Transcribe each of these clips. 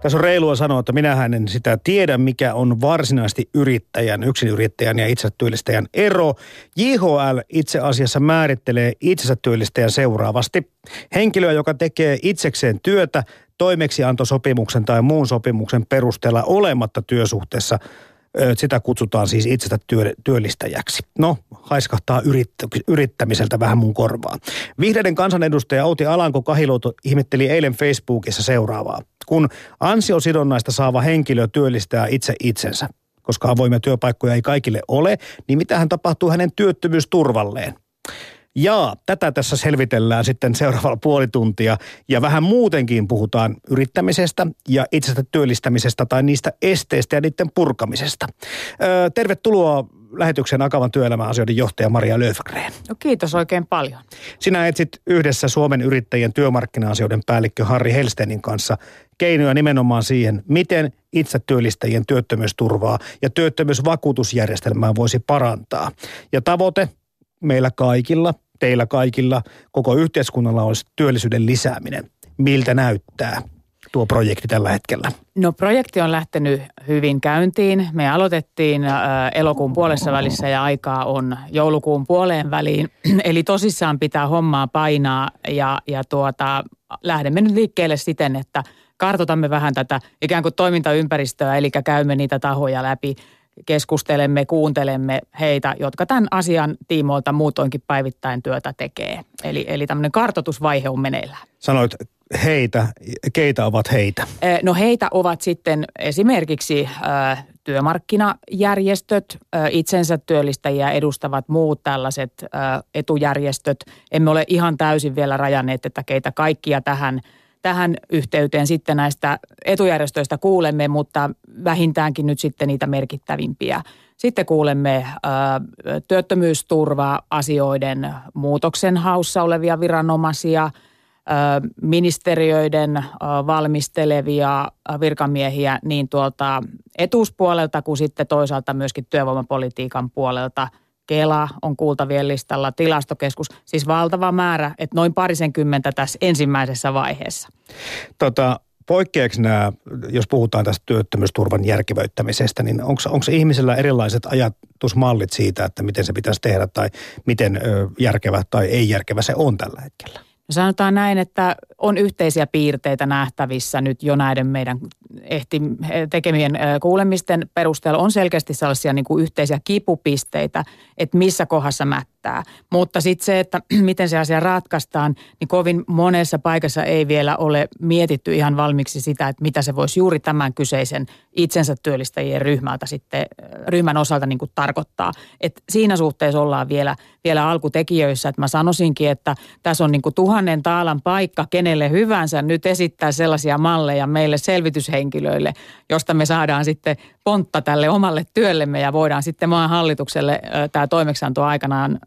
Tässä on reilua sanoa, että minähän en sitä tiedä, mikä on varsinaisesti yrittäjän, yksinyrittäjän ja itsensä työllistäjän ero. JHL itse asiassa määrittelee itsensä työllistäjän seuraavasti. Henkilöä, joka tekee itsekseen työtä toimeksiantosopimuksen tai muun sopimuksen perusteella olematta työsuhteessa – sitä kutsutaan siis itsestä työllistäjäksi. No, haiskahtaa yrittämiseltä vähän mun korvaa. Vihreiden kansanedustaja Outi Alanko Kahiluoto ihmetteli eilen Facebookissa seuraavaa. Kun ansiosidonnaista saava henkilö työllistää itse itsensä, koska avoimia työpaikkoja ei kaikille ole, niin mitä hän tapahtuu hänen työttömyysturvalleen? Ja tätä tässä selvitellään sitten seuraavalla puoli tuntia. Ja vähän muutenkin puhutaan yrittämisestä ja itsestä työllistämisestä tai niistä esteistä ja niiden purkamisesta. Öö, tervetuloa lähetyksen Akavan työelämäasioiden johtaja Maria Löfgren. No kiitos oikein paljon. Sinä etsit yhdessä Suomen yrittäjien työmarkkina-asioiden päällikkö Harri Helstenin kanssa keinoja nimenomaan siihen, miten itse työllistäjien työttömyysturvaa ja työttömyysvakuutusjärjestelmää voisi parantaa. Ja tavoite meillä kaikilla – teillä kaikilla, koko yhteiskunnalla olisi työllisyyden lisääminen. Miltä näyttää tuo projekti tällä hetkellä? No projekti on lähtenyt hyvin käyntiin. Me aloitettiin äh, elokuun puolessa välissä ja aikaa on joulukuun puoleen väliin. Eli tosissaan pitää hommaa painaa ja, ja tuota, lähdemme nyt liikkeelle siten, että kartotamme vähän tätä ikään kuin toimintaympäristöä, eli käymme niitä tahoja läpi – keskustelemme, kuuntelemme heitä, jotka tämän asian tiimoilta muutoinkin päivittäin työtä tekee. Eli, eli tämmöinen kartotusvaihe on meneillään. Sanoit heitä, keitä ovat heitä? No heitä ovat sitten esimerkiksi työmarkkinajärjestöt, itsensä työllistäjiä edustavat muut tällaiset etujärjestöt. Emme ole ihan täysin vielä rajanneet, että keitä kaikkia tähän – tähän yhteyteen sitten näistä etujärjestöistä kuulemme, mutta vähintäänkin nyt sitten niitä merkittävimpiä. Sitten kuulemme ö, työttömyysturva-asioiden muutoksen haussa olevia viranomaisia, ö, ministeriöiden ö, valmistelevia virkamiehiä niin tuolta etuuspuolelta kuin sitten toisaalta myöskin työvoimapolitiikan puolelta – Kela on kuultavien listalla, tilastokeskus, siis valtava määrä, että noin parisenkymmentä tässä ensimmäisessä vaiheessa. Tota, poikkeako nämä, jos puhutaan tästä työttömyysturvan järkevöittämisestä, niin onko ihmisellä erilaiset ajatusmallit siitä, että miten se pitäisi tehdä tai miten järkevä tai ei järkevä se on tällä hetkellä? No sanotaan näin, että on yhteisiä piirteitä nähtävissä nyt jo näiden meidän ehti, tekemien kuulemisten perusteella. On selkeästi sellaisia niin kuin yhteisiä kipupisteitä, että missä kohdassa mättää. Mutta sitten se, että miten se asia ratkaistaan, niin kovin monessa paikassa ei vielä ole mietitty ihan valmiiksi sitä, että mitä se voisi juuri tämän kyseisen itsensä työllistäjien ryhmältä sitten, ryhmän osalta niin kuin tarkoittaa. Et siinä suhteessa ollaan vielä, vielä alkutekijöissä, että mä sanoisinkin, että tässä on niin kuin tuhannen taalan paikka kenelle hyvänsä nyt esittää sellaisia malleja meille selvityshenkilöille, josta me saadaan sitten pontta tälle omalle työllemme ja voidaan sitten maan hallitukselle tämä toimeksianto aikanaan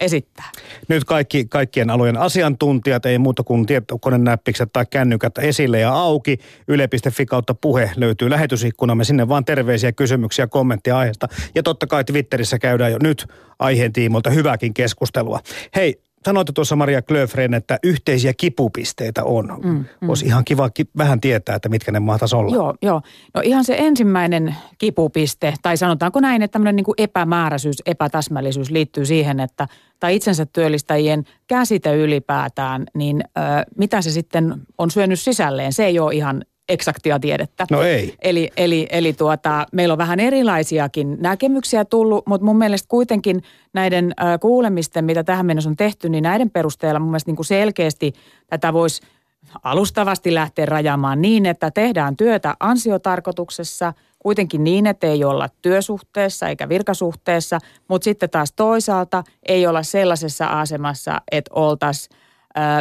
esittää. Nyt kaikki, kaikkien alojen asiantuntijat, ei muuta kuin tietokonenäppikset tai kännykät esille ja auki. Yle.fi kautta puhe löytyy lähetysikkunamme. Sinne vaan terveisiä, kysymyksiä, kommentteja aiheesta. Ja totta kai Twitterissä käydään jo nyt aiheen tiimoilta hyvääkin keskustelua. Hei, sanoitte tuossa Maria Klöfren, että yhteisiä kipupisteitä on. Mm, mm. Olisi ihan kiva ki- vähän tietää, että mitkä ne mahtaisi olla. Joo, joo. No ihan se ensimmäinen kipupiste, tai sanotaanko näin, että tämmöinen niin kuin epämääräisyys, epätäsmällisyys liittyy siihen, että tai itsensä työllistäjien käsite ylipäätään, niin ö, mitä se sitten on syönyt sisälleen, se ei ole ihan eksaktia tiedettä. No ei. Eli, eli, eli tuota, meillä on vähän erilaisiakin näkemyksiä tullut, mutta mun mielestä kuitenkin näiden äh, kuulemisten, mitä tähän mennessä on tehty, niin näiden perusteella mun mielestä niin kuin selkeästi tätä voisi alustavasti lähteä rajamaan niin, että tehdään työtä ansiotarkoituksessa, kuitenkin niin, että ei olla työsuhteessa eikä virkasuhteessa, mutta sitten taas toisaalta ei olla sellaisessa asemassa, että oltaisiin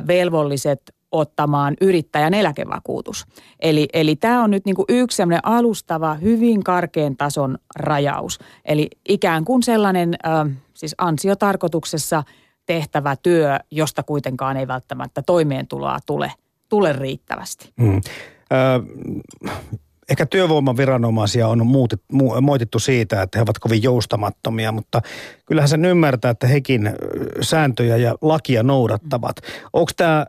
velvolliset ottamaan yrittäjän eläkevakuutus. Eli, eli tämä on nyt niin kuin yksi alustava, hyvin karkean tason rajaus. Eli ikään kuin sellainen äh, siis ansiotarkoituksessa tehtävä työ, josta kuitenkaan ei välttämättä toimeentuloa tule, tule riittävästi. Hmm. Äh, ehkä työvoimaviranomaisia on muutit, mu, moitittu siitä, että he ovat kovin joustamattomia, mutta kyllähän sen ymmärtää, että hekin sääntöjä ja lakia noudattavat. Onko tämä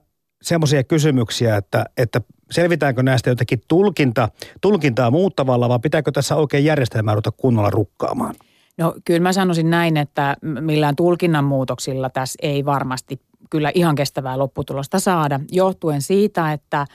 semmoisia kysymyksiä, että, että selvitäänkö näistä jotenkin tulkinta, tulkintaa muuttavalla vai pitääkö tässä oikein järjestelmää ruveta kunnolla rukkaamaan? No kyllä mä sanoisin näin, että millään tulkinnan muutoksilla tässä ei varmasti kyllä ihan kestävää lopputulosta saada, johtuen siitä, että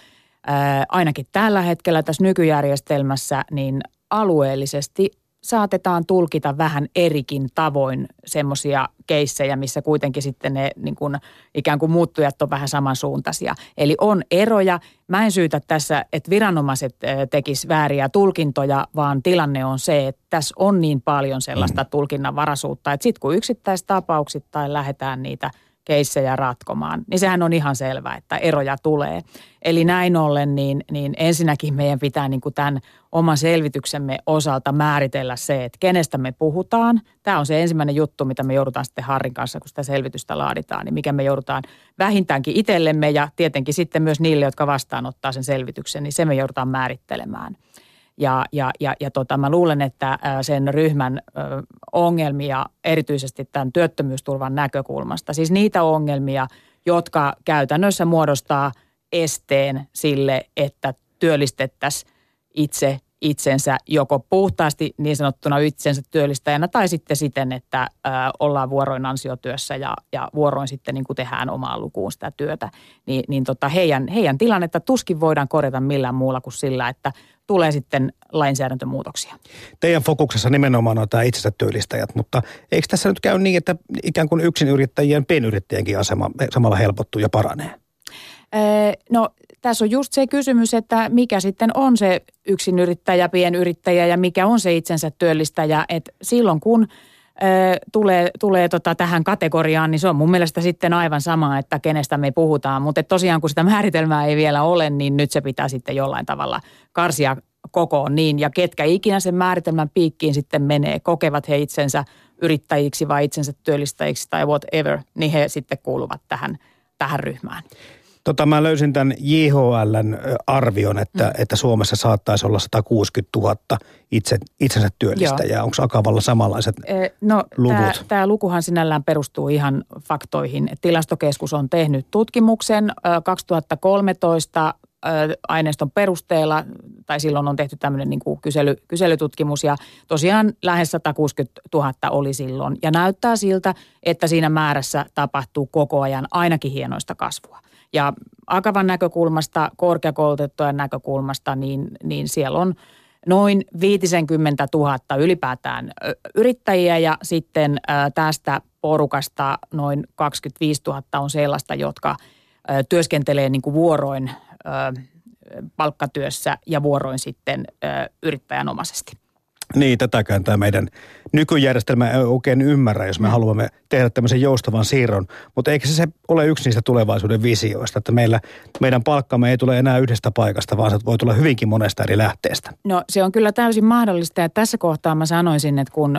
ää, ainakin tällä hetkellä tässä nykyjärjestelmässä niin alueellisesti saatetaan tulkita vähän erikin tavoin semmoisia keissejä, missä kuitenkin sitten ne niin kuin, ikään kuin muuttujat on vähän samansuuntaisia. Eli on eroja. Mä en syytä tässä, että viranomaiset tekis vääriä tulkintoja, vaan tilanne on se, että tässä on niin paljon sellaista mm. tulkinnanvaraisuutta, että sitten kun yksittäistapauksittain lähdetään niitä – keissejä ratkomaan, niin sehän on ihan selvää, että eroja tulee. Eli näin ollen, niin, niin ensinnäkin meidän pitää niin kuin tämän oman selvityksemme osalta määritellä se, että kenestä me puhutaan. Tämä on se ensimmäinen juttu, mitä me joudutaan sitten Harrin kanssa, kun sitä selvitystä laaditaan, niin mikä me joudutaan vähintäänkin itsellemme ja tietenkin sitten myös niille, jotka vastaanottaa sen selvityksen, niin se me joudutaan määrittelemään. Ja, ja, ja, ja tota, mä luulen, että sen ryhmän ongelmia erityisesti tämän työttömyysturvan näkökulmasta, siis niitä ongelmia, jotka käytännössä muodostaa esteen sille, että työllistettäisiin itse itsensä joko puhtaasti niin sanottuna itsensä työllistäjänä tai sitten siten, että ö, ollaan vuoroin ansiotyössä ja, ja vuoroin sitten niin kuin tehdään omaan lukuun sitä työtä. Niin, niin tota heidän, heidän tilannetta tuskin voidaan korjata millään muulla kuin sillä, että tulee sitten lainsäädäntömuutoksia. Teidän fokuksessa nimenomaan on tämä itsensä työllistäjät, mutta eikö tässä nyt käy niin, että ikään kuin yrittäjien pienyrittäjienkin asema samalla helpottuu ja paranee? No tässä on just se kysymys, että mikä sitten on se yksinyrittäjä, pienyrittäjä ja mikä on se itsensä työllistäjä. että silloin kun tulee, tulee tota tähän kategoriaan, niin se on mun mielestä sitten aivan sama, että kenestä me puhutaan. Mutta tosiaan kun sitä määritelmää ei vielä ole, niin nyt se pitää sitten jollain tavalla karsia kokoon niin. Ja ketkä ikinä sen määritelmän piikkiin sitten menee, kokevat he itsensä yrittäjiksi vai itsensä työllistäjiksi tai whatever, niin he sitten kuuluvat tähän, tähän ryhmään. Tota, mä löysin tämän JHLn arvion, että, mm. että Suomessa saattaisi olla 160 000 itse, itsensä työllistäjää. Onko Akavalla samanlaiset e, no, luvut? Tämä lukuhan sinällään perustuu ihan faktoihin. Tilastokeskus on tehnyt tutkimuksen 2013 aineiston perusteella, tai silloin on tehty tämmöinen niin kuin kysely, kyselytutkimus, ja tosiaan lähes 160 000 oli silloin. Ja näyttää siltä, että siinä määrässä tapahtuu koko ajan ainakin hienoista kasvua. Ja Akavan näkökulmasta, korkeakoulutettujen näkökulmasta, niin, niin siellä on noin 50 000 ylipäätään yrittäjiä ja sitten tästä porukasta noin 25 000 on sellaista, jotka työskentelee niin kuin vuoroin palkkatyössä ja vuoroin sitten yrittäjänomaisesti. Niin, tätäkään tämä meidän nykyjärjestelmä ei oikein ymmärrä, jos me mm. haluamme tehdä tämmöisen joustavan siirron. Mutta eikö se, se ole yksi niistä tulevaisuuden visioista, että meillä, meidän palkkamme ei tule enää yhdestä paikasta, vaan se voi tulla hyvinkin monesta eri lähteestä. No se on kyllä täysin mahdollista ja tässä kohtaa mä sanoisin, että kun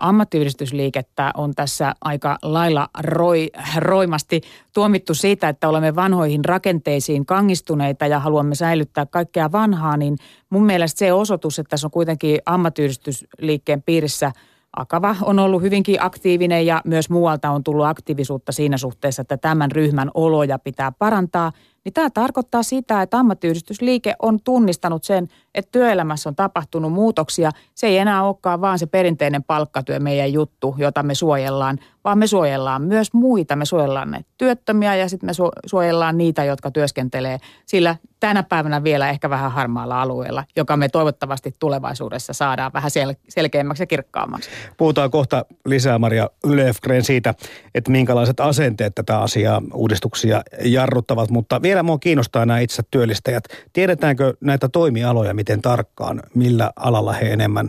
ammattiyhdistysliikettä on tässä aika lailla roi, roimasti tuomittu siitä, että olemme vanhoihin rakenteisiin kangistuneita ja haluamme säilyttää kaikkea vanhaa, niin mun mielestä se osoitus, että tässä on kuitenkin ammattiyhdistysliikkeen piirissä Akava on ollut hyvinkin aktiivinen ja myös muualta on tullut aktiivisuutta siinä suhteessa, että tämän ryhmän oloja pitää parantaa – niin tämä tarkoittaa sitä, että ammattiyhdistysliike on tunnistanut sen, että työelämässä on tapahtunut muutoksia. Se ei enää olekaan vaan se perinteinen palkkatyö meidän juttu, jota me suojellaan, vaan me suojellaan myös muita. Me suojellaan ne työttömiä ja sitten me suojellaan niitä, jotka työskentelee sillä tänä päivänä vielä ehkä vähän harmaalla alueella, joka me toivottavasti tulevaisuudessa saadaan vähän sel- selkeämmäksi ja kirkkaammaksi. Puhutaan kohta lisää Maria Löfgren siitä, että minkälaiset asenteet tätä asiaa, uudistuksia jarruttavat, mutta vielä mua kiinnostaa nämä itse työllistäjät. Tiedetäänkö näitä toimialoja miten tarkkaan, millä alalla he enemmän,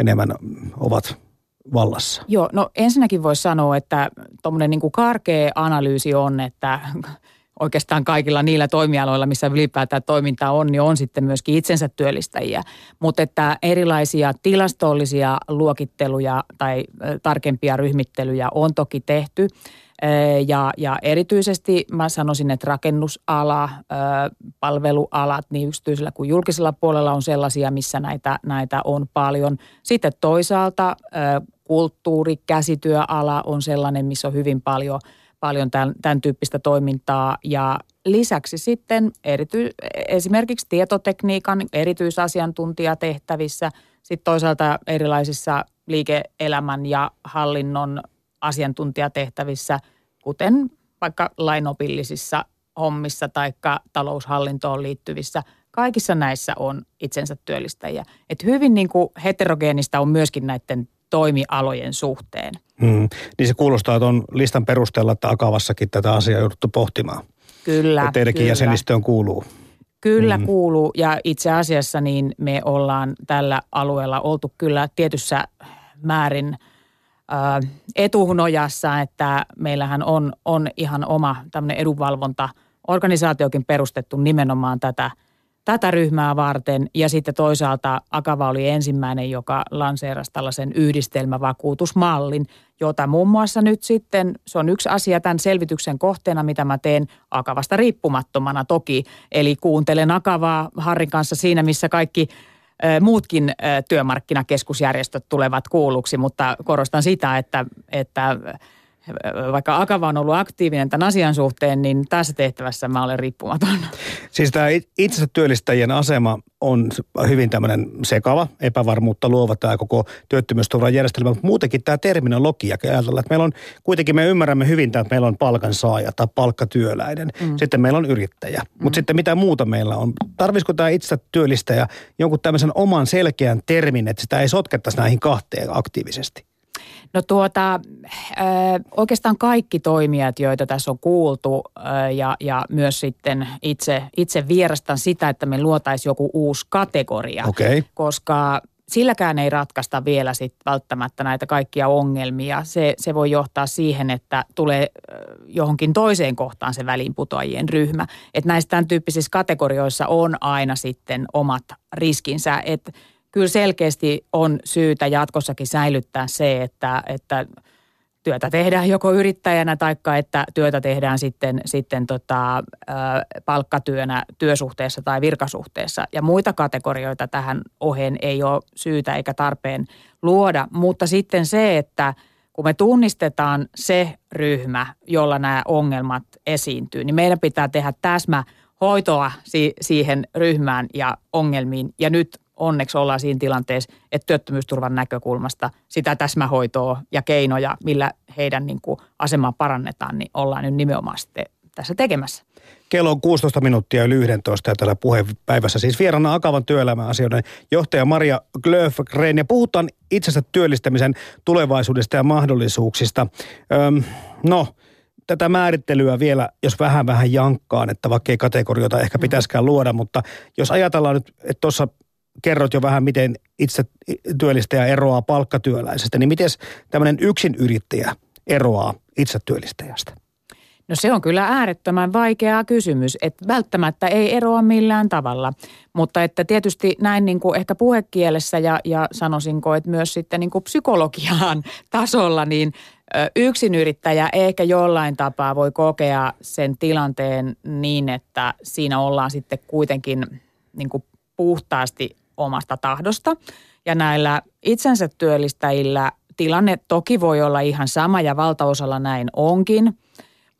enemmän ovat vallassa? Joo, no ensinnäkin voisi sanoa, että tuommoinen niin karkea analyysi on, että oikeastaan kaikilla niillä toimialoilla, missä ylipäätään toiminta on, niin on sitten myöskin itsensä työllistäjiä. Mutta että erilaisia tilastollisia luokitteluja tai tarkempia ryhmittelyjä on toki tehty. Ja, ja erityisesti mä sanoisin, että rakennusala, palvelualat niin yksityisellä kuin julkisella puolella on sellaisia, missä näitä, näitä on paljon. Sitten toisaalta kulttuuri, käsityöala on sellainen, missä on hyvin paljon – paljon tämän, tämän tyyppistä toimintaa ja lisäksi sitten erity, esimerkiksi tietotekniikan erityisasiantuntijatehtävissä, sitten toisaalta erilaisissa liike-elämän ja hallinnon asiantuntijatehtävissä, kuten vaikka lainopillisissa hommissa tai taloushallintoon liittyvissä. Kaikissa näissä on itsensä työllistäjiä. Et hyvin niin kuin heterogeenista on myöskin näiden toimialojen suhteen. Hmm. Niin se kuulostaa tuon listan perusteella, että Akavassakin tätä asiaa jouduttu pohtimaan. Kyllä, ja teidänkin kyllä. jäsenistöön kuuluu. Kyllä mm. kuuluu ja itse asiassa niin me ollaan tällä alueella oltu kyllä tietyssä määrin etuhunojassa, että meillähän on, on ihan oma tämmöinen edunvalvontaorganisaatiokin perustettu nimenomaan tätä – tätä ryhmää varten. Ja sitten toisaalta Akava oli ensimmäinen, joka lanseerasi tällaisen yhdistelmävakuutusmallin, jota muun muassa nyt sitten, se on yksi asia tämän selvityksen kohteena, mitä mä teen Akavasta riippumattomana toki. Eli kuuntelen Akavaa Harrin kanssa siinä, missä kaikki muutkin työmarkkinakeskusjärjestöt tulevat kuulluksi, mutta korostan sitä, että, että vaikka Akava on ollut aktiivinen tämän asian suhteen, niin tässä tehtävässä mä olen riippumaton. Siis tämä itsensä työllistäjien asema on hyvin tämmöinen sekava, epävarmuutta luova tämä koko työttömyysturvan järjestelmä, mutta muutenkin tämä terminologia, ajatellaan, että meillä on, kuitenkin me ymmärrämme hyvin, että meillä on palkansaaja tai palkkatyöläinen, mm. sitten meillä on yrittäjä, mm. mutta sitten mitä muuta meillä on? Tarvisiko tämä itsensä työllistäjä jonkun tämmöisen oman selkeän termin, että sitä ei sotkettaisi näihin kahteen aktiivisesti? No tuota, oikeastaan kaikki toimijat, joita tässä on kuultu ja, ja myös sitten itse, itse vierastan sitä, että me luotaisiin joku uusi kategoria. Okay. Koska silläkään ei ratkaista vielä sit välttämättä näitä kaikkia ongelmia. Se, se voi johtaa siihen, että tulee johonkin toiseen kohtaan se väliinputoajien ryhmä. Että näissä tämän tyyppisissä kategorioissa on aina sitten omat riskinsä. Että kyllä selkeästi on syytä jatkossakin säilyttää se, että, että työtä tehdään joko yrittäjänä tai että työtä tehdään sitten, sitten tota, palkkatyönä työsuhteessa tai virkasuhteessa. Ja muita kategorioita tähän oheen ei ole syytä eikä tarpeen luoda. Mutta sitten se, että kun me tunnistetaan se ryhmä, jolla nämä ongelmat esiintyy, niin meidän pitää tehdä täsmä hoitoa siihen ryhmään ja ongelmiin. Ja nyt onneksi ollaan siinä tilanteessa, että työttömyysturvan näkökulmasta sitä täsmähoitoa ja keinoja, millä heidän niin kuin asemaa parannetaan, niin ollaan nyt nimenomaan sitten tässä tekemässä. Kello on 16 minuuttia yli 11 ja tällä puheenpäivässä siis vieraana Akavan työelämäasioiden johtaja Maria Glöfgren ja puhutaan itsensä työllistämisen tulevaisuudesta ja mahdollisuuksista. Öm, no, tätä määrittelyä vielä, jos vähän vähän jankkaan, että vaikka ei kategorioita ehkä pitäisikään luoda, mutta jos ajatellaan nyt, että tuossa kerrot jo vähän, miten itse työllistäjä eroaa palkkatyöläisestä, niin miten tämmöinen yksin yrittäjä eroaa itse työllistäjästä? No se on kyllä äärettömän vaikea kysymys, että välttämättä ei eroa millään tavalla, mutta että tietysti näin niin kuin ehkä puhekielessä ja, ja sanoisinko, että myös sitten niin kuin psykologiaan tasolla, niin yrittäjä ehkä jollain tapaa voi kokea sen tilanteen niin, että siinä ollaan sitten kuitenkin niin kuin puhtaasti omasta tahdosta. Ja näillä itsensä työllistäjillä tilanne toki voi olla ihan sama ja valtaosalla näin onkin.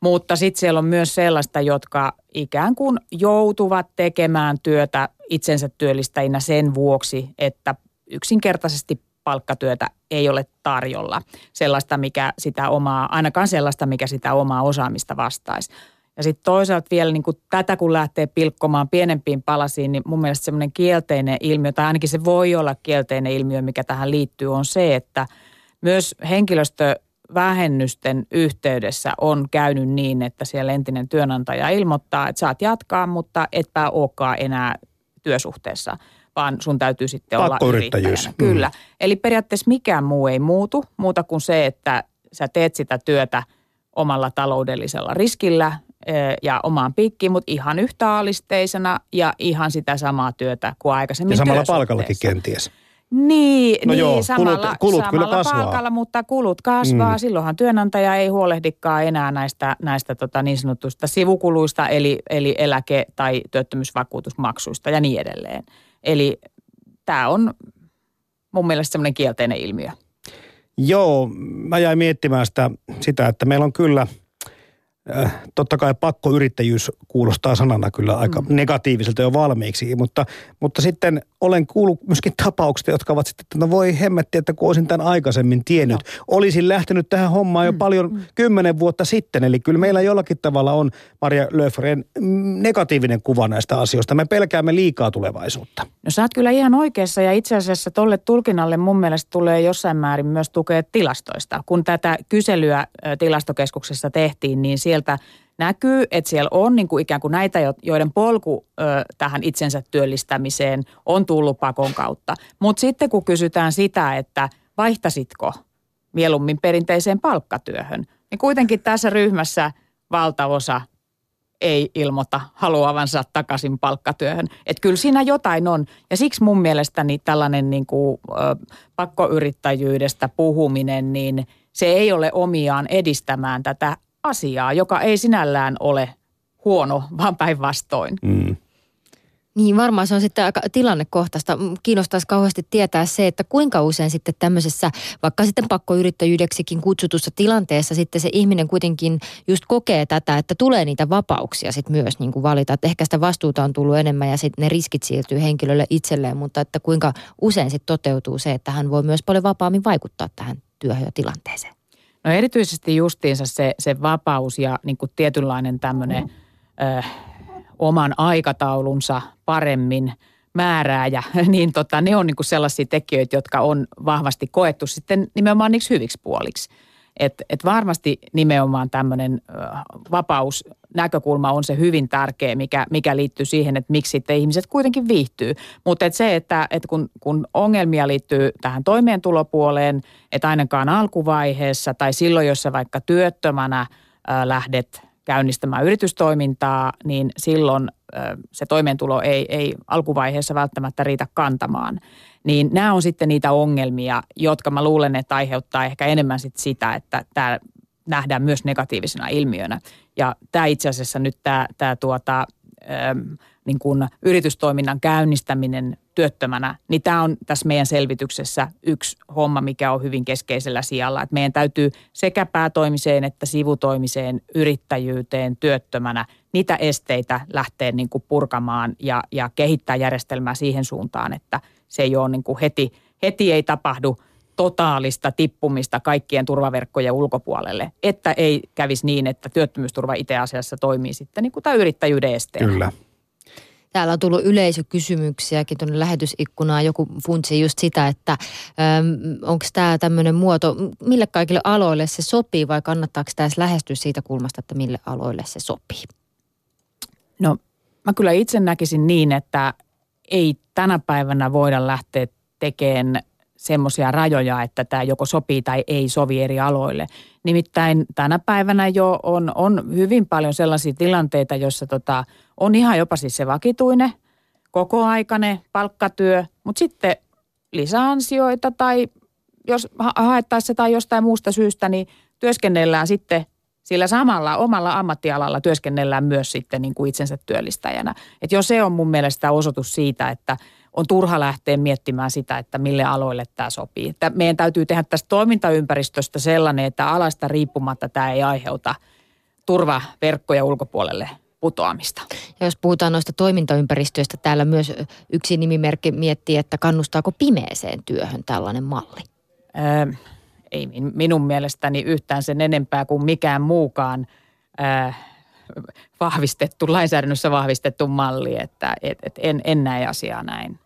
Mutta sitten siellä on myös sellaista, jotka ikään kuin joutuvat tekemään työtä itsensä työllistäjinä sen vuoksi, että yksinkertaisesti palkkatyötä ei ole tarjolla. Sellaista, mikä sitä omaa, ainakaan sellaista, mikä sitä omaa osaamista vastaisi. Ja sitten toisaalta vielä niin kuin tätä kun lähtee pilkkomaan pienempiin palasiin, niin mun mielestä semmoinen kielteinen ilmiö, tai ainakin se voi olla kielteinen ilmiö, mikä tähän liittyy, on se, että myös henkilöstövähennysten yhteydessä on käynyt niin, että siellä entinen työnantaja ilmoittaa, että saat jatkaa, mutta etpä olekaan enää työsuhteessa vaan sun täytyy sitten olla yrittäjänä. Mm. Kyllä. Eli periaatteessa mikään muu ei muutu, muuta kuin se, että sä teet sitä työtä omalla taloudellisella riskillä ja omaan piikkiin, mutta ihan yhtä alisteisena ja ihan sitä samaa työtä kuin aikaisemmin Ja samalla palkallakin kenties. Niin, no niin joo, samalla, kulut, kulut samalla kyllä kasvaa. palkalla, mutta kulut kasvaa. Mm. Silloinhan työnantaja ei huolehdikaan enää näistä, näistä tota niin sanotusta sivukuluista, eli, eli eläke- tai työttömyysvakuutusmaksuista ja niin edelleen. Eli tämä on mun mielestä semmoinen kielteinen ilmiö. Joo, mä jäin miettimään sitä, sitä, että meillä on kyllä – totta kai pakkoyrittäjyys kuulostaa sanana kyllä aika mm. negatiiviselta jo valmiiksi, mutta, mutta sitten olen kuullut myöskin tapauksia, jotka ovat sitten, että no voi hemmetti, että kun olisin tämän aikaisemmin tiennyt, no. olisin lähtenyt tähän hommaan jo mm. paljon mm. kymmenen vuotta sitten. Eli kyllä meillä jollakin tavalla on Maria Löfren negatiivinen kuva näistä asioista. Me pelkäämme liikaa tulevaisuutta. No sä oot kyllä ihan oikeassa ja itse asiassa tolle tulkinnalle mun mielestä tulee jossain määrin myös tukea tilastoista. Kun tätä kyselyä tilastokeskuksessa tehtiin, niin sieltä näkyy, että siellä on niin kuin ikään kuin näitä, joiden polku ö, tähän itsensä työllistämiseen on tullut pakon kautta. Mutta sitten kun kysytään sitä, että vaihtasitko mieluummin perinteiseen palkkatyöhön, niin kuitenkin tässä ryhmässä valtaosa ei ilmoita haluavansa takaisin palkkatyöhön. Että kyllä siinä jotain on. Ja siksi mun mielestäni tällainen niin kuin, ö, pakkoyrittäjyydestä puhuminen, niin se ei ole omiaan edistämään tätä asiaa, joka ei sinällään ole huono, vaan päinvastoin. Mm. Niin varmaan se on sitten aika tilannekohtaista. Kiinnostaisi kauheasti tietää se, että kuinka usein sitten tämmöisessä vaikka sitten pakkoyrittäjyydeksikin kutsutussa tilanteessa sitten se ihminen kuitenkin just kokee tätä, että tulee niitä vapauksia sitten myös niin kuin valita. Että ehkä sitä vastuuta on tullut enemmän ja sitten ne riskit siirtyy henkilölle itselleen, mutta että kuinka usein sitten toteutuu se, että hän voi myös paljon vapaammin vaikuttaa tähän työhön ja tilanteeseen. No erityisesti justiinsa se, se vapaus ja niin kuin tietynlainen tämmöinen ö, oman aikataulunsa paremmin määrääjä, niin tota, ne on niin kuin sellaisia tekijöitä, jotka on vahvasti koettu sitten nimenomaan niiksi hyviksi puoliksi. Et, et varmasti nimenomaan tämmöinen vapausnäkökulma on se hyvin tärkeä, mikä, mikä liittyy siihen, että miksi sitten ihmiset kuitenkin viihtyy. Mutta et se, että et kun, kun ongelmia liittyy tähän toimeentulopuoleen, että ainakaan alkuvaiheessa tai silloin, jos sä vaikka työttömänä ää, lähdet käynnistämään yritystoimintaa, niin silloin se toimeentulo ei, ei alkuvaiheessa välttämättä riitä kantamaan. Niin nämä on sitten niitä ongelmia, jotka mä luulen, että aiheuttaa ehkä enemmän sit sitä, että tämä nähdään myös negatiivisena ilmiönä. Ja tämä itse asiassa nyt tämä, tämä tuota, niin kuin yritystoiminnan käynnistäminen työttömänä, niin tämä on tässä meidän selvityksessä yksi homma, mikä on hyvin keskeisellä sijalla. Että meidän täytyy sekä päätoimiseen että sivutoimiseen yrittäjyyteen työttömänä niitä esteitä lähteä niin kuin purkamaan ja, ja kehittää järjestelmää siihen suuntaan, että se ei ole niin kuin heti, heti ei tapahdu totaalista tippumista kaikkien turvaverkkojen ulkopuolelle, että ei kävisi niin, että työttömyysturva itse asiassa toimii sitten niin kuin tämä yrittäjyyden esteenä. Kyllä. Täällä on tullut yleisökysymyksiäkin tuonne lähetysikkunaan. Joku funtsi just sitä, että onko tämä tämmöinen muoto, mille kaikille aloille se sopii vai kannattaako tämä lähestyä siitä kulmasta, että mille aloille se sopii? No mä kyllä itse näkisin niin, että ei tänä päivänä voida lähteä tekemään semmoisia rajoja, että tämä joko sopii tai ei sovi eri aloille. Nimittäin tänä päivänä jo on, on hyvin paljon sellaisia tilanteita, joissa tota, on ihan jopa siis se vakituinen, kokoaikainen palkkatyö, mutta sitten lisäansioita tai jos haettaisiin se tai jostain muusta syystä, niin työskennellään sitten sillä samalla omalla ammattialalla työskennellään myös sitten niin kuin itsensä työllistäjänä. Et jos se on mun mielestä osoitus siitä, että on turha lähteä miettimään sitä, että mille aloille tämä sopii. Että meidän täytyy tehdä tästä toimintaympäristöstä sellainen, että alasta riippumatta tämä ei aiheuta turvaverkkoja ulkopuolelle putoamista. Ja jos puhutaan noista toimintaympäristöistä, täällä myös yksi nimimerkki miettii, että kannustaako pimeeseen työhön tällainen malli? Öö, ei minun mielestäni yhtään sen enempää kuin mikään muukaan öö, vahvistettu, lainsäädännössä vahvistettu malli, että et, et en, en näe asiaa näin.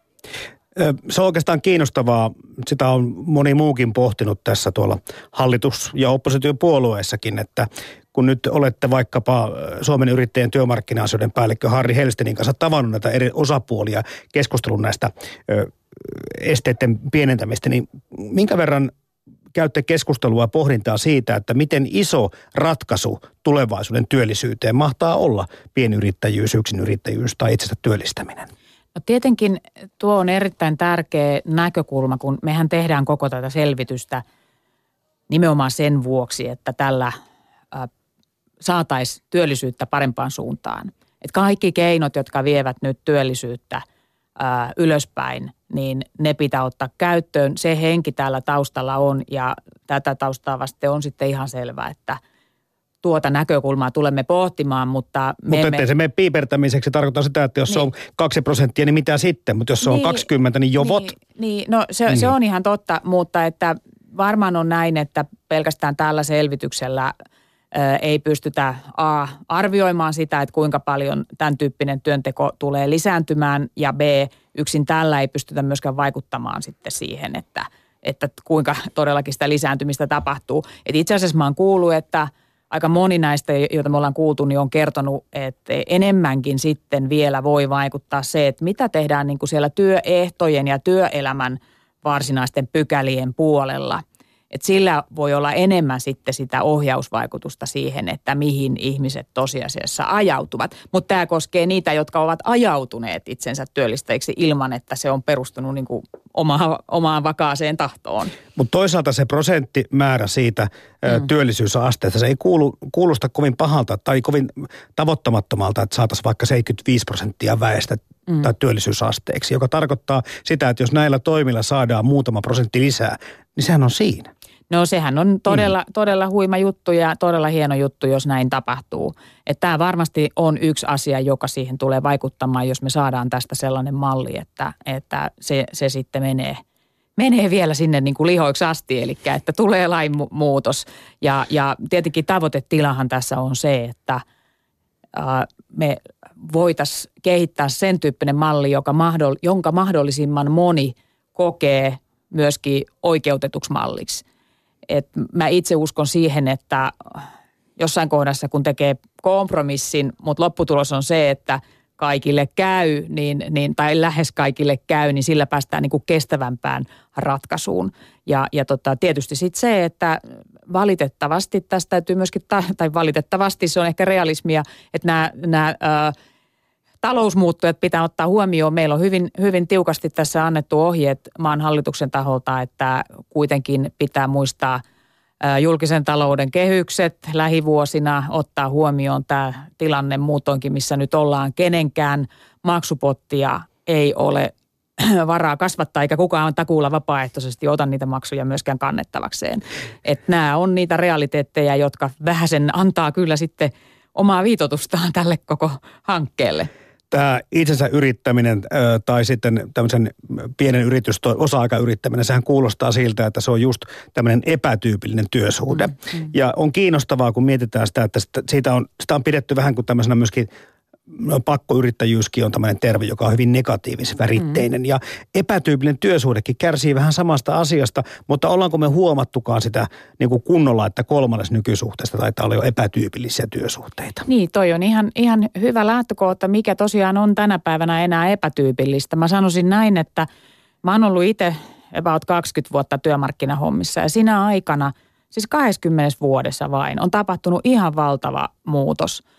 Se on oikeastaan kiinnostavaa. Sitä on moni muukin pohtinut tässä tuolla hallitus- ja oppositiopuolueessakin, että kun nyt olette vaikkapa Suomen yrittäjien työmarkkina-asioiden päällikkö Harri Helstenin kanssa tavannut näitä eri osapuolia keskustelun näistä esteiden pienentämistä, niin minkä verran käytte keskustelua ja pohdintaa siitä, että miten iso ratkaisu tulevaisuuden työllisyyteen mahtaa olla pienyrittäjyys, yksinyrittäjyys tai itsensä työllistäminen? No tietenkin tuo on erittäin tärkeä näkökulma, kun mehän tehdään koko tätä selvitystä nimenomaan sen vuoksi, että tällä saataisiin työllisyyttä parempaan suuntaan. Et kaikki keinot, jotka vievät nyt työllisyyttä ää, ylöspäin, niin ne pitää ottaa käyttöön. Se henki täällä taustalla on ja tätä taustaa vasten on sitten ihan selvää, että tuota näkökulmaa tulemme pohtimaan, mutta... Me mutta ettei se mene piipertämiseksi tarkoittaa sitä, että jos niin. se on kaksi prosenttia, niin mitä sitten? Mutta jos se on niin, 20, niin jo niin, niin, no se, niin. se on ihan totta, mutta että varmaan on näin, että pelkästään tällä selvityksellä ei pystytä A, arvioimaan sitä, että kuinka paljon tämän tyyppinen työnteko tulee lisääntymään ja B, yksin tällä ei pystytä myöskään vaikuttamaan sitten siihen, että, että kuinka todellakin sitä lisääntymistä tapahtuu. Et itse asiassa mä oon kuullut, että aika moni näistä, joita me ollaan kuultu, niin on kertonut, että enemmänkin sitten vielä voi vaikuttaa se, että mitä tehdään niin kuin siellä työehtojen ja työelämän varsinaisten pykälien puolella – että sillä voi olla enemmän sitten sitä ohjausvaikutusta siihen, että mihin ihmiset tosiasiassa ajautuvat. Mutta tämä koskee niitä, jotka ovat ajautuneet itsensä työllistäjiksi ilman, että se on perustunut niin kuin oma, omaan vakaaseen tahtoon. Mutta toisaalta se prosenttimäärä siitä mm. työllisyysasteesta, se ei kuulu, kuulosta kovin pahalta tai kovin tavoittamattomalta, että saataisiin vaikka 75 prosenttia väestä mm. tai työllisyysasteeksi, joka tarkoittaa sitä, että jos näillä toimilla saadaan muutama prosentti lisää, niin sehän on siinä. No sehän on todella, mm. todella huima juttu ja todella hieno juttu, jos näin tapahtuu. Että tämä varmasti on yksi asia, joka siihen tulee vaikuttamaan, jos me saadaan tästä sellainen malli, että, että se, se sitten menee, menee vielä sinne niin kuin lihoiksi asti, eli että tulee lainmuutos. Ja, ja tietenkin tavoitetilahan tässä on se, että ää, me voitaisiin kehittää sen tyyppinen malli, joka mahdoll, jonka mahdollisimman moni kokee myöskin oikeutetuksi malliksi. Et mä itse uskon siihen, että jossain kohdassa kun tekee kompromissin, mutta lopputulos on se, että kaikille käy, niin, niin, tai lähes kaikille käy, niin sillä päästään niin kuin kestävämpään ratkaisuun. Ja, ja tota, tietysti sitten se, että valitettavasti tästä täytyy myöskin, tai valitettavasti se on ehkä realismia, että nämä, nämä talousmuuttujat pitää ottaa huomioon. Meillä on hyvin, hyvin tiukasti tässä annettu ohjeet maan hallituksen taholta, että kuitenkin pitää muistaa julkisen talouden kehykset lähivuosina, ottaa huomioon tämä tilanne muutoinkin, missä nyt ollaan. Kenenkään maksupottia ei ole varaa kasvattaa, eikä kukaan takuulla vapaaehtoisesti ota niitä maksuja myöskään kannettavakseen. Että nämä on niitä realiteetteja, jotka vähäsen antaa kyllä sitten omaa viitotustaan tälle koko hankkeelle tämä itsensä yrittäminen tai sitten tämmöisen pienen yritys, osa-aikayrittäminen, sehän kuulostaa siltä, että se on just tämmöinen epätyypillinen työsuhde. Mm, mm. Ja on kiinnostavaa, kun mietitään sitä, että siitä on, sitä on pidetty vähän kuin tämmöisenä myöskin no, pakkoyrittäjyyskin on tämmöinen terve, joka on hyvin negatiivisväritteinen. Mm. Ja epätyypillinen työsuhdekin kärsii vähän samasta asiasta, mutta ollaanko me huomattukaan sitä niin kuin kunnolla, että kolmannes nykysuhteesta taitaa olla jo epätyypillisiä työsuhteita? Niin, toi on ihan, ihan hyvä lähtökohta, mikä tosiaan on tänä päivänä enää epätyypillistä. Mä sanoisin näin, että mä oon ollut itse about 20 vuotta työmarkkinahommissa ja siinä aikana, siis 20 vuodessa vain, on tapahtunut ihan valtava muutos –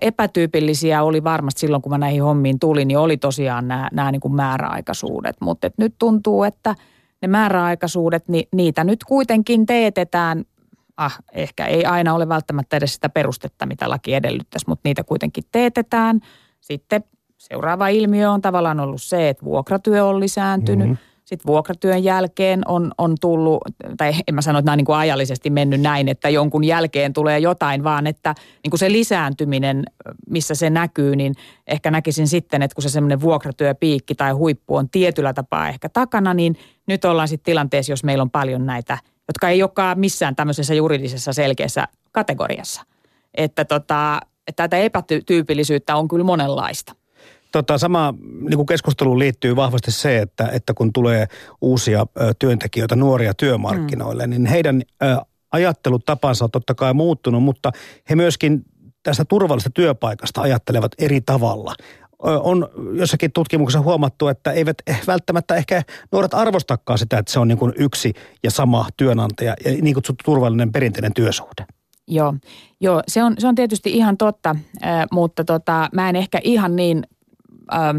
epätyypillisiä oli varmasti silloin, kun mä näihin hommiin tulin, niin oli tosiaan nämä, nämä niin kuin määräaikaisuudet. Mutta nyt tuntuu, että ne määräaikaisuudet, niin niitä nyt kuitenkin teetetään. Ah, ehkä ei aina ole välttämättä edes sitä perustetta, mitä laki edellyttäisi, mutta niitä kuitenkin teetetään. Sitten seuraava ilmiö on tavallaan ollut se, että vuokratyö on lisääntynyt. Mm-hmm sitten vuokratyön jälkeen on, on tullut, tai en mä sano, että nämä on niin kuin ajallisesti mennyt näin, että jonkun jälkeen tulee jotain, vaan että niin kuin se lisääntyminen, missä se näkyy, niin ehkä näkisin sitten, että kun se semmoinen vuokratyöpiikki tai huippu on tietyllä tapaa ehkä takana, niin nyt ollaan sitten tilanteessa, jos meillä on paljon näitä, jotka ei olekaan missään tämmöisessä juridisessa selkeässä kategoriassa. Että tota, tätä epätyypillisyyttä on kyllä monenlaista. Tota, sama niin kuin keskusteluun liittyy vahvasti se, että, että kun tulee uusia ö, työntekijöitä, nuoria työmarkkinoille, mm. niin heidän ö, ajattelutapansa on totta kai muuttunut, mutta he myöskin tästä turvallisesta työpaikasta ajattelevat eri tavalla. On jossakin tutkimuksessa huomattu, että eivät välttämättä ehkä nuoret arvostakaan sitä, että se on niin kuin yksi ja sama työnantaja ja niin kutsuttu turvallinen perinteinen työsuhde. Joo, Joo se, on, se on tietysti ihan totta, äh, mutta tota, mä en ehkä ihan niin ähm,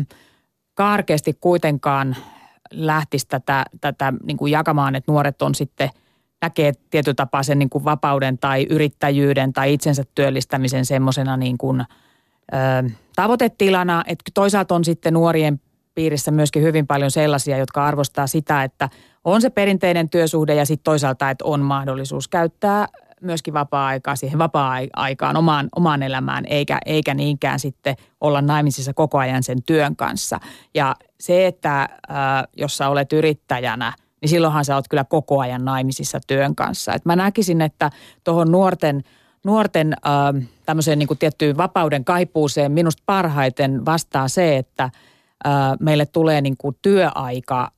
karkeasti kuitenkaan lähtisi tätä, tätä niin kuin jakamaan, että nuoret on sitten näkee tietyllä tapaa sen niin kuin vapauden tai yrittäjyyden tai itsensä työllistämisen semmoisena niin kuin, ö, tavoitetilana. Että toisaalta on sitten nuorien piirissä myöskin hyvin paljon sellaisia, jotka arvostaa sitä, että on se perinteinen työsuhde ja sitten toisaalta, että on mahdollisuus käyttää myöskin vapaa-aikaa siihen vapaa-aikaan, omaan, omaan elämään, eikä, eikä niinkään sitten olla naimisissa koko ajan sen työn kanssa. Ja se, että äh, jos sä olet yrittäjänä, niin silloinhan sä oot kyllä koko ajan naimisissa työn kanssa. Et mä näkisin, että tuohon nuorten, nuorten äh, tämmöiseen niin tiettyyn vapauden kaipuuseen minusta parhaiten vastaa se, että äh, meille tulee niin työaika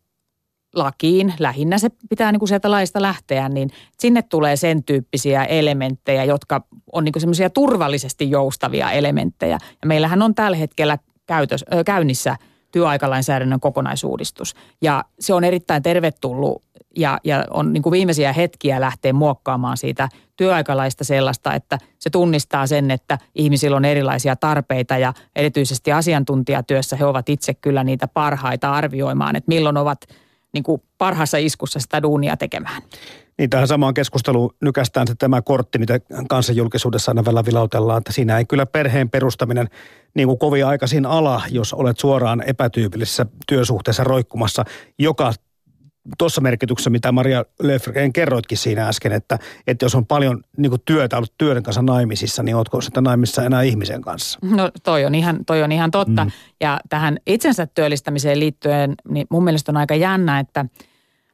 lakiin, lähinnä se pitää niin kuin sieltä laista lähteä, niin sinne tulee sen tyyppisiä elementtejä, jotka on niin semmoisia turvallisesti joustavia elementtejä. Ja meillähän on tällä hetkellä käytös, ö, käynnissä työaikalainsäädännön kokonaisuudistus. Ja se on erittäin tervetullut ja, ja on niin kuin viimeisiä hetkiä lähteä muokkaamaan siitä työaikalaista sellaista, että se tunnistaa sen, että ihmisillä on erilaisia tarpeita ja erityisesti asiantuntijatyössä he ovat itse kyllä niitä parhaita arvioimaan, että milloin ovat – niin kuin parhaassa iskussa sitä duunia tekemään. Niin tähän samaan keskusteluun nykästään se tämä kortti, mitä kansanjulkisuudessa aina välillä vilautellaan, että siinä ei kyllä perheen perustaminen niin kuin kovin aikaisin ala, jos olet suoraan epätyypillisessä työsuhteessa roikkumassa, joka tuossa merkityksessä, mitä Maria Löfgren kerroitkin siinä äsken, että, että jos on paljon niin kuin työtä ollut työn kanssa naimisissa, niin oletko sitä naimissa enää ihmisen kanssa? No toi on ihan, toi on ihan totta. Mm. Ja tähän itsensä työllistämiseen liittyen, niin mun mielestä on aika jännä, että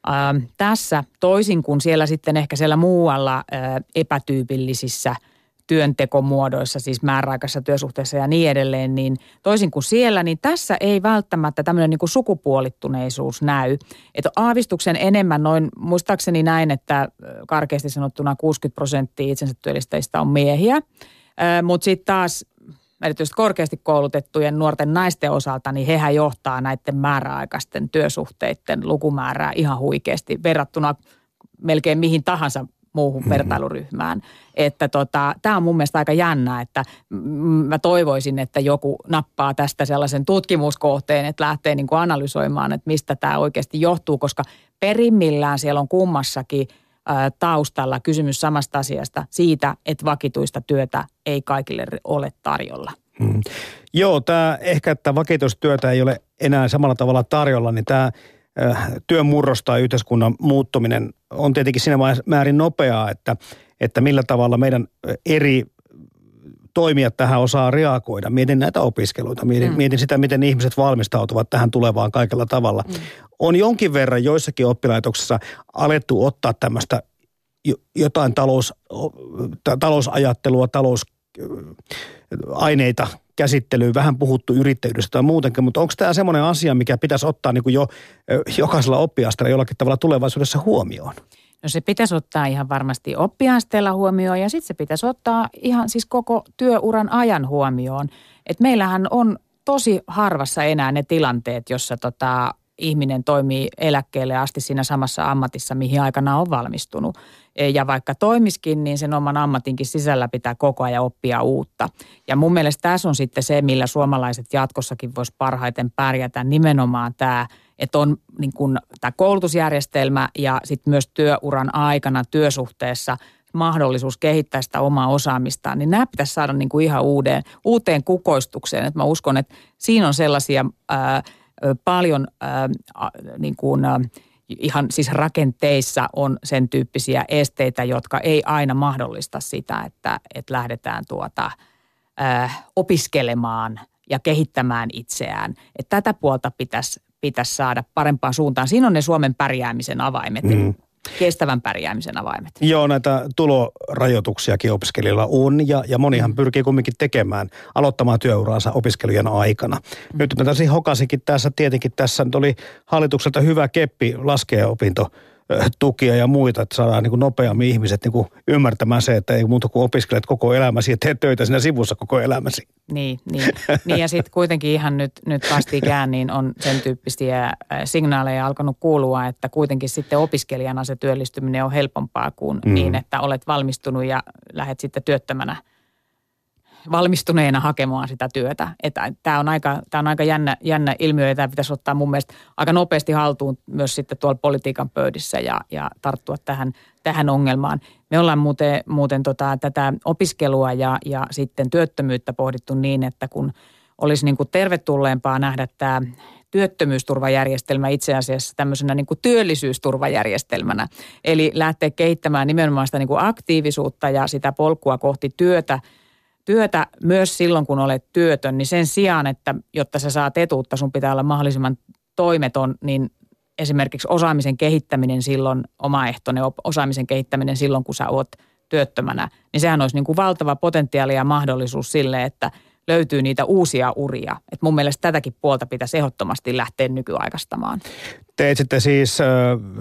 ää, tässä toisin kuin siellä sitten ehkä siellä muualla ää, epätyypillisissä – työntekomuodoissa, siis määräaikaisessa työsuhteessa ja niin edelleen, niin toisin kuin siellä, niin tässä ei välttämättä tämmöinen niin kuin sukupuolittuneisuus näy. Että aavistuksen enemmän noin, muistaakseni näin, että karkeasti sanottuna 60 prosenttia itsensä työllistäjistä on miehiä, mutta sitten taas erityisesti korkeasti koulutettujen nuorten naisten osalta, niin hehän johtaa näiden määräaikaisten työsuhteiden lukumäärää ihan huikeasti verrattuna melkein mihin tahansa muuhun mm-hmm. vertailuryhmään. Että tota, tämä on mun mielestä aika jännä, että mä toivoisin, että joku nappaa tästä sellaisen tutkimuskohteen, että lähtee niin kuin analysoimaan, että mistä tämä oikeasti johtuu, koska perimmillään siellä on kummassakin taustalla kysymys samasta asiasta siitä, että vakituista työtä ei kaikille ole tarjolla. Hmm. Joo, tämä ehkä, että vakituista työtä ei ole enää samalla tavalla tarjolla, niin tämä työn murros tai yhteiskunnan muuttuminen on tietenkin siinä määrin nopeaa, että, että millä tavalla meidän eri toimijat tähän osaa reagoida. Mietin näitä opiskeluita, mietin, mm. mietin sitä, miten ihmiset valmistautuvat tähän tulevaan kaikella tavalla. Mm. On jonkin verran joissakin oppilaitoksissa alettu ottaa tämmöistä jotain talous, talousajattelua, talousaineita käsittelyyn, vähän puhuttu yrittäjyydestä tai muutenkin, mutta onko tämä semmoinen asia, mikä pitäisi ottaa niin kuin jo jokaisella oppiasteella jollakin tavalla tulevaisuudessa huomioon? No se pitäisi ottaa ihan varmasti oppiasteella huomioon ja sitten se pitäisi ottaa ihan siis koko työuran ajan huomioon. Et meillähän on tosi harvassa enää ne tilanteet, jossa tota, ihminen toimii eläkkeelle asti siinä samassa ammatissa, mihin aikana on valmistunut. E, ja vaikka toimiskin, niin sen oman ammatinkin sisällä pitää koko ajan oppia uutta. Ja mun mielestä tässä on sitten se, millä suomalaiset jatkossakin vois parhaiten pärjätä nimenomaan tämä, että on niin kun, tämä koulutusjärjestelmä ja sitten myös työuran aikana työsuhteessa mahdollisuus kehittää sitä omaa osaamistaan, niin nämä pitäisi saada niin kuin ihan uuteen, uuteen kukoistukseen. Et mä uskon, että siinä on sellaisia ää, paljon ää, niin kuin, ää, ihan siis rakenteissa on sen tyyppisiä esteitä, jotka ei aina mahdollista sitä, että, että lähdetään tuota, ää, opiskelemaan ja kehittämään itseään. Että tätä puolta pitäisi, pitäisi saada parempaan suuntaan. Siinä on ne Suomen pärjäämisen avaimet. Mm kestävän pärjäämisen avaimet. Joo, näitä tulorajoituksiakin opiskelijoilla on ja, ja monihan mm. pyrkii kumminkin tekemään, aloittamaan työuraansa opiskelujen aikana. Mm. Nyt mä tässä hokasikin tässä, tietenkin tässä nyt oli hallitukselta hyvä keppi laskea opinto tukia ja muita, että saadaan niin kuin nopeammin ihmiset niin kuin ymmärtämään se, että ei muuta kuin opiskelet koko elämäsi ja teet töitä siinä sivussa koko elämäsi. Niin, niin. niin ja sitten kuitenkin ihan nyt, nyt vastikään niin on sen tyyppisiä signaaleja alkanut kuulua, että kuitenkin sitten opiskelijana se työllistyminen on helpompaa kuin mm. niin, että olet valmistunut ja lähdet sitten työttömänä – valmistuneena hakemaan sitä työtä. Tämä on aika, on aika jännä, jännä ilmiö ja tämä pitäisi ottaa mun mielestä aika nopeasti haltuun myös sitten tuolla politiikan pöydissä ja, ja tarttua tähän, tähän ongelmaan. Me ollaan muuten, muuten tota, tätä opiskelua ja, ja sitten työttömyyttä pohdittu niin, että kun olisi niin kuin tervetulleempaa nähdä tämä työttömyysturvajärjestelmä itse asiassa tämmöisenä niin kuin työllisyysturvajärjestelmänä. Eli lähteä kehittämään nimenomaan sitä niin kuin aktiivisuutta ja sitä polkua kohti työtä, työtä myös silloin, kun olet työtön, niin sen sijaan, että jotta sä saat etuutta, sun pitää olla mahdollisimman toimeton, niin esimerkiksi osaamisen kehittäminen silloin, omaehtoinen osaamisen kehittäminen silloin, kun sä oot työttömänä, niin sehän olisi niin kuin valtava potentiaali ja mahdollisuus sille, että löytyy niitä uusia uria. Et mun mielestä tätäkin puolta pitäisi ehdottomasti lähteä nykyaikaistamaan. Te etsitte siis äh,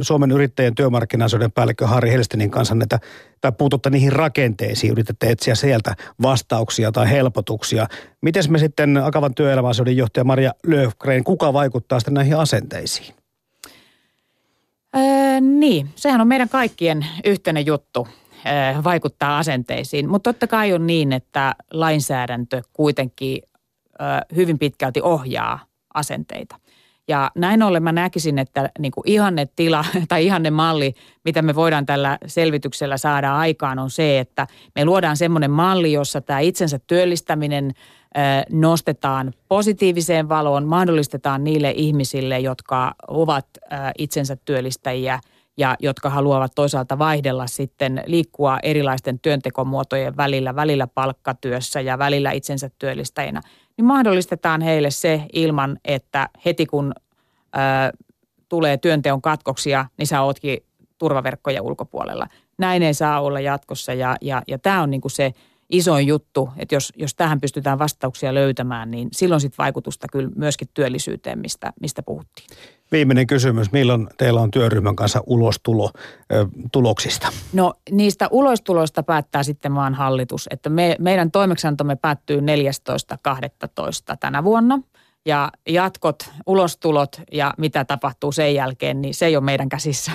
Suomen yrittäjien työmarkkinaisuuden päällikkö Harri Helstinin kanssa näitä, tai puututte niihin rakenteisiin, yritätte etsiä sieltä vastauksia tai helpotuksia. Miten me sitten Akavan työelämäasioiden johtaja Maria Löfgren, kuka vaikuttaa sitten näihin asenteisiin? Öö, niin, sehän on meidän kaikkien yhteinen juttu vaikuttaa asenteisiin. Mutta totta kai on niin, että lainsäädäntö kuitenkin hyvin pitkälti ohjaa asenteita. Ja näin ollen mä näkisin, että niin kuin ihanne tila tai ihanne malli, mitä me voidaan tällä selvityksellä saada aikaan, on se, että me luodaan semmoinen malli, jossa tämä itsensä työllistäminen nostetaan positiiviseen valoon, mahdollistetaan niille ihmisille, jotka ovat itsensä työllistäjiä ja jotka haluavat toisaalta vaihdella sitten liikkua erilaisten työntekomuotojen välillä, välillä palkkatyössä ja välillä itsensä työllistäjinä, niin mahdollistetaan heille se ilman, että heti kun ö, tulee työnteon katkoksia, niin sä ootkin turvaverkkoja ulkopuolella. Näin ei saa olla jatkossa ja, ja, ja tämä on niin kuin se isoin juttu, että jos, jos tähän pystytään vastauksia löytämään, niin silloin sitten vaikutusta kyllä myöskin työllisyyteen, mistä, mistä puhuttiin. Viimeinen kysymys. Milloin teillä on työryhmän kanssa ulostulo ö, tuloksista? No niistä ulostuloista päättää sitten maan hallitus. Että me, meidän toimeksiantomme päättyy 14.12. tänä vuonna. Ja jatkot, ulostulot ja mitä tapahtuu sen jälkeen, niin se ei ole meidän käsissä.